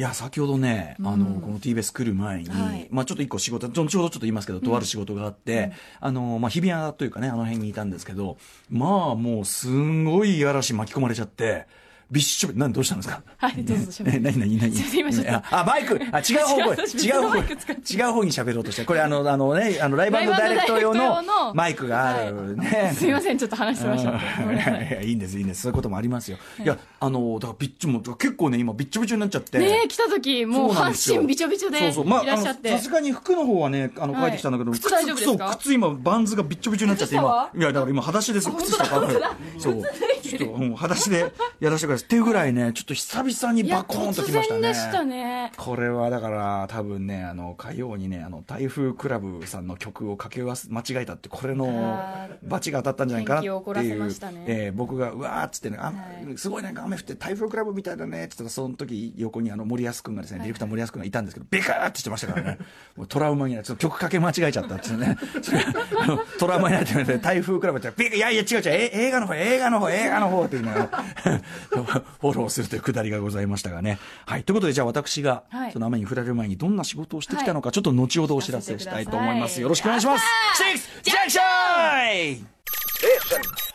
いや先ほどね、あのこの TBS 来る前に、はい。まあ、ちょっと一個仕事ちょうどちょっと言いますけどとある仕事があって、あのまあ、日比谷というかねあの辺にいたんですけどまあもうすんごい嵐巻き込まれちゃってびっしょび何どうしたんですか？はいどうぞ喋ってえ何何何？すいません。ああバイクあ違う方向違う私違う方マイク使っ違う方に喋ろうとしてこれあのあのねあのライブダイレクト用のライブダイレクト用のマイクがあるね、すいませんちょっと話してました。い。いんですいいんです。そういうこともありますよ、い、やあのだからびっちょも結構ね今びっちょびちょになっちゃって。ねえ来た時もう半身びちょびちょでそうそう。まあいらっしゃって。さすがに服の方はねあのはい。帰ってきたんだけど、靴靴今バンズがびっちょびちょになっちゃって今。いやだから今裸足ですよ靴下そうちょっと、うん、裸足でやらせてください。っていうぐらいねちょっと久々にバコーンと突きましたね。然でしたね。これはだから多分ねあの火曜にねあの台風クラブさんの曲をかけ忘間違えたってこれのあー罰が当たったんじゃないかなっていうね。えー僕がうわーっつってねあ、はい。すごいなんか雨降って台風クラブみたいだねって言ったらその時横にあの森保君がですねディレクター森保君がいたんですけどビカーってしてましたからね。もうトラウマになってちょっと曲かけ間違えちゃったっていうね。それトラウマになってて台風クラブっていやいや違う違う。え映画の方映画の方映画の方っていうのを フォローするというくだりがございましたがね。はい。ということでじゃあ私がはい。その雨に降られる前にどんな仕事をしてきたのかちょっと後ほどお知らせしたいと思います。よろしくお願いします。シックスジャンクション。After Six Junction.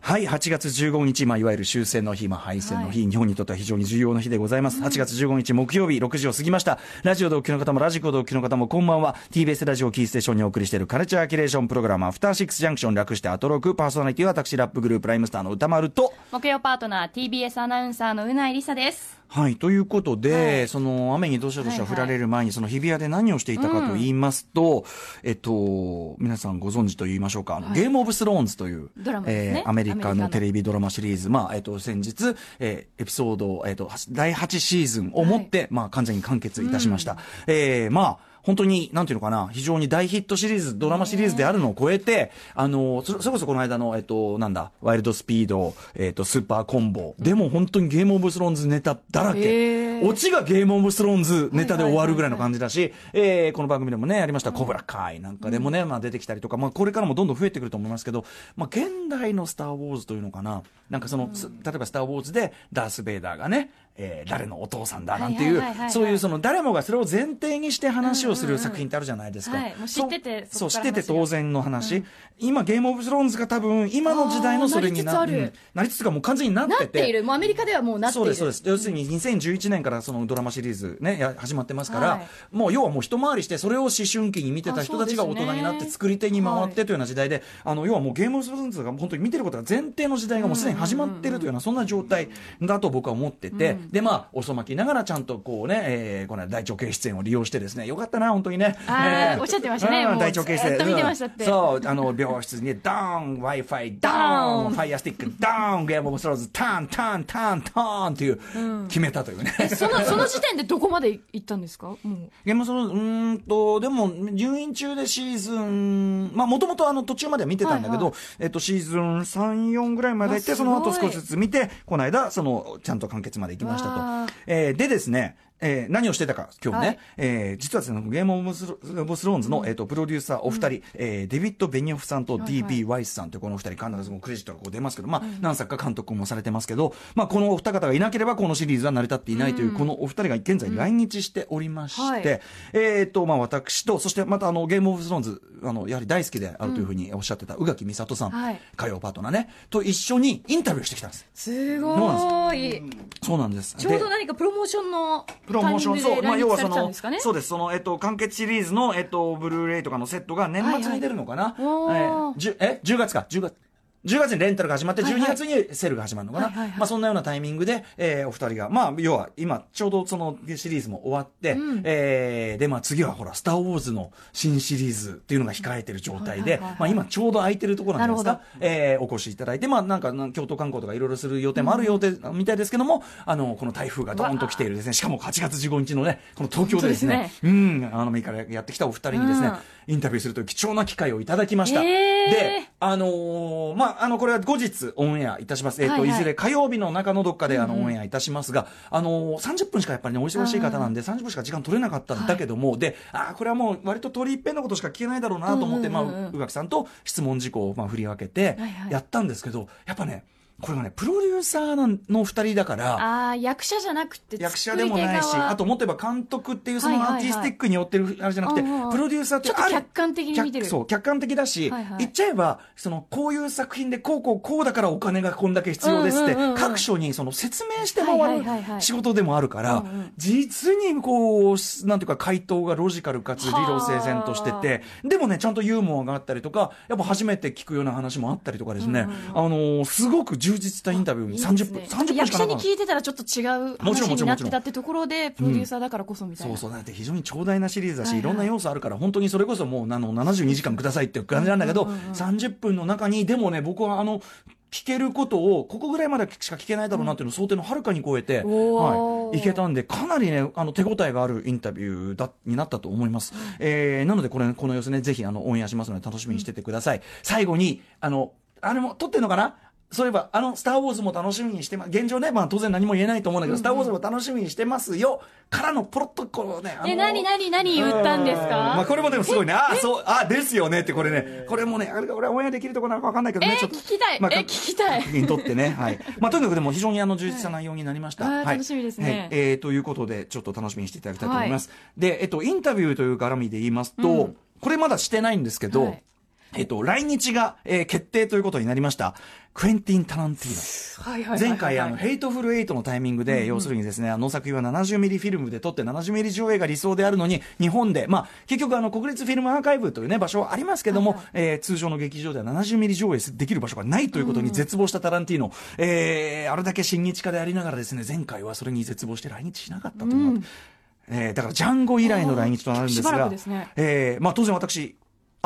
はい、8月15日、まあ、いわゆる終戦の日、まあ、敗戦の日、日本にとっては非常に重要な日でございます。8月15日木曜日、6時を過ぎました。ラジオでお聞きの方も、ラジコでお聞きの方も、こんばんは。TBS ラジオキーステーションにお送りしているカルチャーキュレーションプログラム、アフターシックスジャンクション略してアトロク、パーソナリティは私、ラップグループ、ライムスターの歌丸と、木曜パートナー TBS アナウンサーのうないりさですはい、ということで、はい。その雨にどしゃどしゃはいはい。降られる前に、その日比谷で何をしていたかと言いますと、えっと、皆さんご存知と言いましょうか、はい。ゲームオブスローンズという、ドね。えーアメリカのの。テレビドラマシリーズ、まあ、えっと、先日、えーエピソード、えっと、第8シーズンをもって、まあ、完全に完結いたしました。えーまあ、本当に、なんていうのかな、非常に大ヒットシリーズ、ドラマシリーズであるのを超えて、あの、それこそこの間の、えっと、なんだ、ワイルドスピード、えっと、スーパーコンボ、でも本当にゲームオブスローンズネタだらへけ。ーオチがゲームオブスローンズネタで終わるぐらいの感じだし、えーこの番組でもね、ありました、コブラ会なんかでもね、まあ出てきたりとか、まあこれからもどんどん増えてくると思いますけど、まあ現代のスター・ウォーズというのかな、なんかその、す例えばスター・ウォーズでダース・ベイダーがね、えー誰のお父さんだなんていうそういうその誰もがそれを前提にして話をする作品ってあるじゃないですか。知っててそう、知ってて当然の話。今、ゲームオブスローンズが多分、今の時代のそれになりつつある。うんなりつつかもう完全になって。なっている。もうアメリカではもうなっている。そうです、そうです。要するに2011年からそのドラマシリーズね、や始まってますから、はい。もう要はもう一回りして、それを思春期に見てた人たちが大人になって作り手に回ってというような時代で、あの、要はもうゲームオブスローンズが本当に見てることが前提の時代がもうすでに始まってるというような、そんな状態だと僕は思ってて、で、まあ、遅まきながらちゃんとこうね、えーこの間大腸系出演を利用してですね、よかったな、本当にね。あおっしゃってましたね大腸系出演。ずっと見てましたって。うんそう、あの、病室に、ドーン、Wi-Fi、ドドーン、ファイアスティック、ドーン、ゲームオブスローンズ、ターン、ターン、ターン、ターンっていう、決めたというね。そのその時点でどこまで行ったんですか？ゲームそのうーんと、でも、入院中でシーズン、まあ、もともとあの途中までは見てたんだけど、はいえっと、シーズン3、4ぐらいまで行って、あその後少しずつ見て、この間、その、ちゃんと完結まで行きましたと。えーでですね、えー何をしてたか、今日ね、はい。えー実はですね、ゲームオブスロオブスローンズの、えっと、プロデューサーお二人、えーデビッド・ベニオフさんと DB・ ワイスさんというこのお二人、必ずもうクレジットがこう出ますけど、まあ、何作か監督もされてますけど、まあ、このお二方がいなければ、このシリーズは成り立っていないという、このお二人が現在来日しておりまして、はい。えっと、まあ、私と、そしてまたあの、ゲームオブスローンズ、あの、やはり大好きであるというふうにおっしゃってた、宇垣美里さん、はい。火曜パートナーね、と一緒にインタビューしてきたんです。すごい。そうなんです。ちょうどで何かプロモーションのプロモーション、そう、まあ、要はそのそうです、その、えっと、完結シリーズの、えっと、ブルーレイとかのセットが年末に出るのかな、はいはいえーえ、10月か、10月。10月にレンタルが始まって、はいはい。12月にセールが始まるのかな、はいはいはい。まあそんなようなタイミングで、えーお二人が、まあ要は今、ちょうどそのシリーズも終わって、えーで、まあ次はほら、スター・ウォーズの新シリーズっていうのが控えてる状態で、まあ今ちょうど空いてるところなんですなか、えーお越しいただいて、まあなんか、京都観光とかいろいろする予定もある予定みたいですけども、あの、この台風がドーンと来ているですね、しかも8月15日のね、この東京でですね、本うん、あの、右からやってきたお二人にですね、インタビューするという貴重な機会をいただきました。で、あのーまあ、あの、これは後日オンエアいたします。えっ、と、はいはい。いずれ火曜日の中のどっかで、あの、オンエアいたしますが、あのー、30分しかやっぱりね、お忙しい方なんで、30分しか時間取れなかったんだけども、で、あーこれはもう割と取り一遍のことしか聞けないだろうなと思って、まあ、宇垣さんと質問事項を、まあ、振り分けてはいは、い。やったんですけど、やっぱね、これがね、プロデューサーの二人だから、ああ、役者じゃなくて、役者でもないし、あともっと言えば監督っていうそのアーティスティックに寄ってるあれじゃなくて、プロデューサーってちょっと客観的に見てる。客そう、客観的だし、はいはい。言っちゃえば、その、こういう作品でこうこうこうだからお金がこんだけ必要ですって、各所にその説明して回はいる仕事でもあるから、実にこう、なんていうか回答がロジカルかつ理路整然としてて、でもね、ちゃんとユーモアがあったりとか、やっぱ初めて聞くような話もあったりとかですね、あのーすごく充実したインタビューに30分、いいね30分し役者に。聞いてたらちょっと違うもちろん話もちろんになってたってところで、プロデューサーだからこそみたいな。そうそう、だって非常に長大なシリーズだし、はいはいいろんな要素あるから、本当にそれこそもう、あの、72時間くださいっていう感じなんだけど、30分の中に、でもね、僕はあの、聞けることを、ここぐらいまでしか聞けないだろうなっていうのを想定のはるかに超えて、おーはい、いけたんで、かなりね、あの、手応えがあるインタビューだ、になったと思います。えー、なので、これ、この様子ね、ぜひ、あの、オンエアしますので、楽しみにしててください。最後に、あの、あれも、撮ってんのかな？そういえば、あの、スター・ウォーズも楽しみにしてます。現状ね、まあ当然何も言えないと思うんだけど、スター・ウォーズも楽しみにしてますよ。からのポロッとこうね、あのえ、なになになに言ったんですか？まあこれもでもすごいね、ああ、そう、あですよねって、これね、これもね、あれが俺はオンエアできるところなのかわかんないけどね、えちょっと。聞きたいまあえ聞きたい確認取ってね、はい。まあとにかくでも非常にあの充実した内容になりました。はい。楽しみですねはいえーということで、ちょっと楽しみにしていただきたいと思います。で、えっと、インタビューという絡みで言いますと、これまだしてないんですけど、はいえっと、来日が、えー決定ということになりました。クエンティン・タランティーノ。はいはいはいはい前回、あの、ヘイトフルエイトのタイミングで、要するにですね、あの作品は70ミリフィルムで撮って70ミリ上映が理想であるのに、日本で、まあ、結局あの、国立フィルムアーカイブというね、場所はありますけども、えー通常の劇場では70ミリ上映できる場所がないということに絶望したタランティーノ。えーあれだけ親日家でありながらですね、前回はそれに絶望して来日しなかったというのが、えーだから、ジャンゴ以来の来日となるんですが、すね。えーまあ、当然私、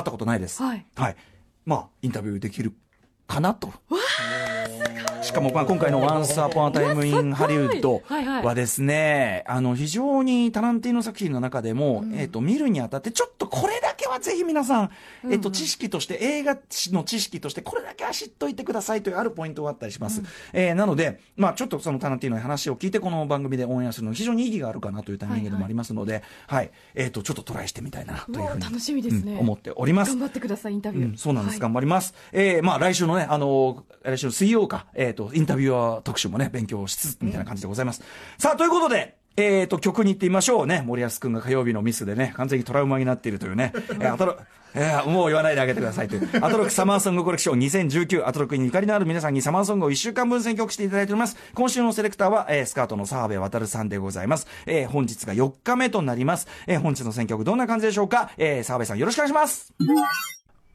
会ったことないです。はいはい。まあ、インタビューできるかなと。しかも、まあ、今回の Once Upon a Time in Hollywood はいはですね、あの、非常にタランティーノ作品の中でも、えっと、見るにあたって、ちょっとこれだけはぜひ皆さん、えっと、知識として、映画の知識として、これだけは知っといてくださいというあるポイントがあったりします。えーなので、まあ、ちょっとそのタランティーノの話を聞いて、この番組でオンエアするの非常に意義があるかなというタイミングでもありますので、はい、えっと、ちょっとトライしてみたいな、というふうに。楽しみですねうん思っております頑。張ってください、インタビュー。うん、そうなんです、はい頑張ります。えー、まあ来週のね、あのー来週の水曜か、えっ、と、インタビュアー特集もね、勉強しつつ、みたいな感じでございます。さあ、ということで、えっ、と、曲に行ってみましょうね。森保くんが火曜日のミスでね、完全にトラウマになっているというね、えー、アトロ、えーもう言わないであげてくださいという。アトロックサマーソングコレクション2019、アトロックにゆかりのある皆さんにサマーソングを1週間分選曲していただいております。今週のセレクターは、えースカートの澤部渡さんでございます。えー本日が4日目となります。えー本日の選曲どんな感じでしょうか？えー澤部さんよろしくお願いします。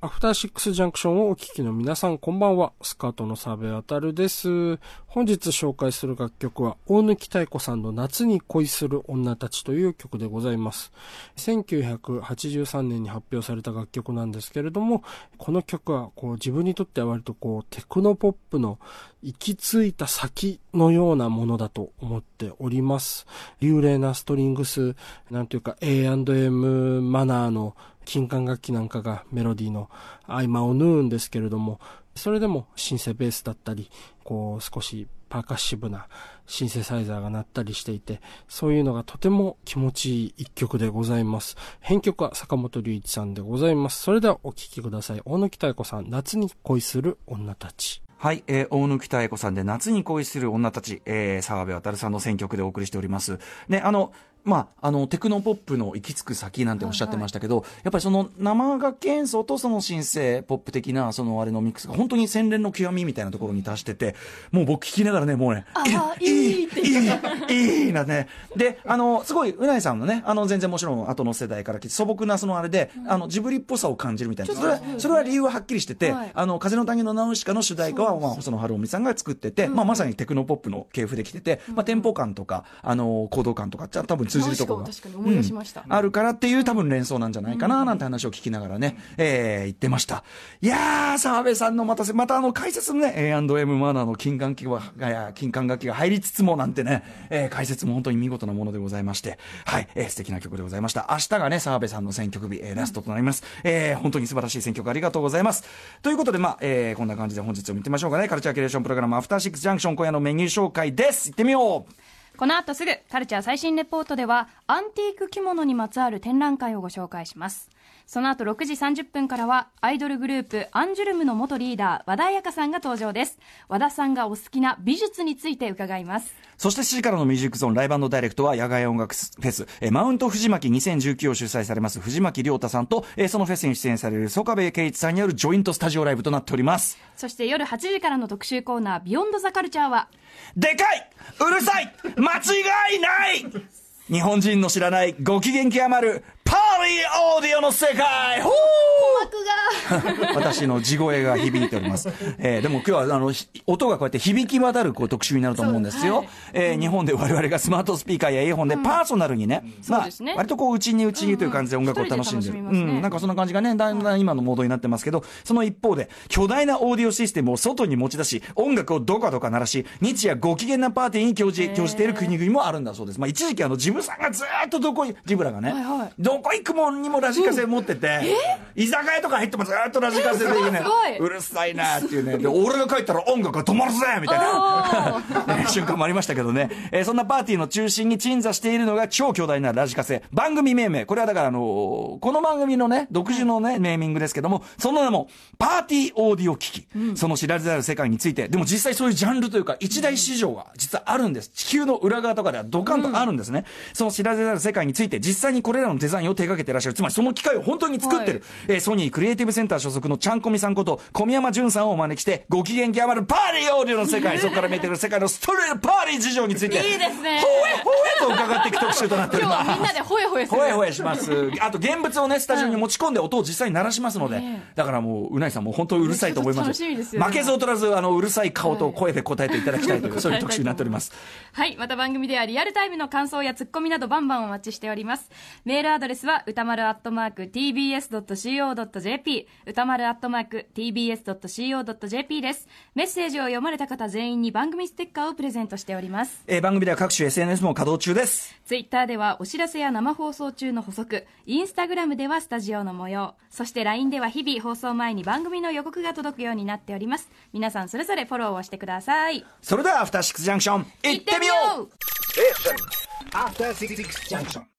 アフターシックスジャンクションをお聞きの皆さん、こんばんは。スカートの澤部渡です。本日紹介する楽曲は、大貫妙子さんの夏に恋する女たちという曲でございます。1983年に発表された楽曲なんですけれども、この曲はこう自分にとっては割とこうテクノポップの行き着いた先のようなものだと思っております。幽霊なストリングス、なんというか A&M マナーの金管楽器なんかがメロディーの合間を縫うんですけれども、それでもシンセベースだったり、こう少しパーカッシブなシンセサイザーが鳴ったりしていて、そういうのがとても気持ちいい一曲でございます。編曲は坂本龍一さんでございます。それではお聴きください。大貫妙子さん、夏に恋する女たち。はい、えー、大貫妙子さんで夏に恋する女たち、えー、澤部渡さんの選曲でお送りしております。ね、あの、まあ、あの、テクノポップの行き着く先なんておっしゃってましたけど、やっぱりその生楽器演奏とそのシンセポップ的な、そのあれのミックスが本当に洗練の極みみたいなところに達してて、もう僕聞きながらね、もうね、いいっていい、いいなね。で、あの、すごい、うないさんのね、あの、全然もちろん後の世代から来て素朴なそのあれで、あの、ジブリっぽさを感じるみたいな。それは、それは理由ははっきりしてて、はい。あの、風の谷のナウシカの主題歌は、まあ、細野晴臣さんが作ってて、まあ、まさにテクノポップの系譜で来てて、まあ、テンポ感とか、あの、行動感とか、じゃあ多分通じるところが。確かに思い出しました。あるからっていう多分連想なんじゃないかななんて話を聞きながらね、えー、言ってました。いやー、澤部さんのまたせ、またあの解説のね、A&M マナーの金管楽器が、いや金管楽器が入りつつもなんてね、えー、解説も本当に見事なものでございまして、はい、えー、素敵な曲でございました。明日がね、澤部さんの選曲日、えー、ラストとなります。えー、本当に素晴らしい選曲ありがとうございます。ということで、まあ、えー、こんな感じで本日を見てみましょうかね。カルチャーキュレーションプログラム、アフターシックスジャンクション今夜のメニュー紹介です。行ってみようこの後すぐカルチャー最新レポートではアンティーク着物にまつわる展覧会をご紹介します。その後6時30分からはアイドルグループアンジュルムの元リーダー和田彩香さんが登場です和田さんがお好きな美術について伺いますそして7時からのミュージックゾーンライブダイレクトは野外音楽フェス、えーマウント藤巻2019を主催されます藤巻亮太さんと、えーそのフェスに出演される曽我部圭一さんによるジョイントスタジオライブとなっております。そして夜8時からの特集コーナービヨンドザカルチャーはでかいうるさい間違いない日本人の知らないご機嫌極まるパーリーオーディオの世界。ほー 私の地声が響いております。えーでも今日はあのひ音がこうやって響き渡るこう特集になると思うんですよ。はい。えー日本で我々がスマートスピーカーやイヤホンでパーソナルにね、まあそうですね。割とこう内に内にという感じで音楽を楽しんでる。うんね。うん。なんかそんな感じがね、だんだん今のモードになってますけど、その一方で巨大なオーディオシステムを外に持ち出し、音楽をドカドカ鳴らし、日夜ご機嫌なパーティーに興じ興じている国々もあるんだそうです。まあ一時期あのジブさんがずーっとどこい、ジブラがね、はいはい。どこ行くにもラジカセ持ってて、居酒屋とか入ってもずーっとラジカセでねうるさいなっていうね。で、俺が帰ったら音楽が止まるぜみたいな。ね 瞬間もありましたけどね、えーそんなパーティーの中心に鎮座しているのが超巨大なラジカセ。番組命名。これはだからあのーこの番組のね、独自のね、ネーミングですけども、その名も、パーティーオーディオ機器。その知られざる世界について、でも実際そういうジャンルというか、一大市場が実はあるんです。地球の裏側とかではドカンとあるんですね。その知られざる世界について、実際にこれらのデザインを手掛けていらっしゃる。つまりその機械を本当に作ってる。えーソニークリエイティブセンター所属のちゃんこみさんこと、小宮山淳さんをお招きして、ご機嫌極まるパーティーオーディオの世界、そこから見えてくる世界のストレートパーティー事情について、いいですねほえほえと伺っていく特集となっており今日ます。はみんなでホエホエするほえほえします。あと現物をね、スタジオに持ち込んで音を実際に鳴らしますので、えだからもう、うないさんも本当にうるさいと思います。ね負けず劣らず、あの、うるさい顔と声で答えていただきたいという、そういう特集になっております。はい。また番組ではリアルタイムの感想やツッコミなどバンバンお待ちしております。メールアドレスは歌丸アットマーク tbs.co.jp 歌丸アットマーク tbs.co.jp です。メッセージを読まれた方全員に番組ステッカーをプレゼントしております。えー番組では各種 SNS も稼働中です。ツイッターではお知らせや生放送中の補足、インスタグラムではスタジオの模様、そして LINE では日々放送前に番組の予告が届くようになっております。皆さんそれぞれフォローをしてください。それでは、アフターシックスジャンクション、行ってみようう After Six Junction.